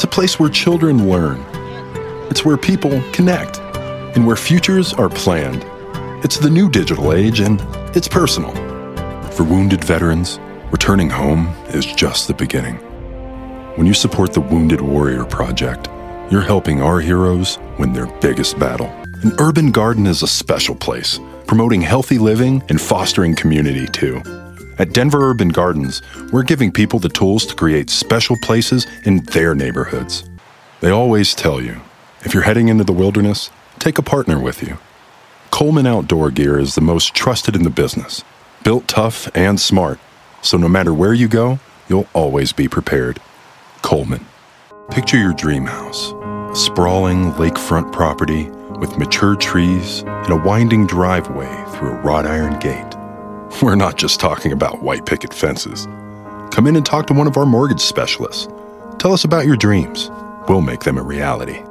It's a place where children learn. It's where people connect and where futures are planned. It's the new digital age and it's personal. For wounded veterans, returning home is just the beginning. When you support the Wounded Warrior Project, you're helping our heroes win their biggest battle. An urban garden is a special place, promoting healthy living and fostering community too. At Denver Urban Gardens, we're giving people the tools to create special places in their neighborhoods. They always tell you if you're heading into the wilderness, take a partner with you. Coleman Outdoor Gear is the most trusted in the business, built tough and smart, so no matter where you go, you'll always be prepared. Coleman. Picture your dream house a sprawling lakefront property with mature trees and a winding driveway through a wrought iron gate. We're not just talking about white picket fences. Come in and talk to one of our mortgage specialists. Tell us about your dreams. We'll make them a reality.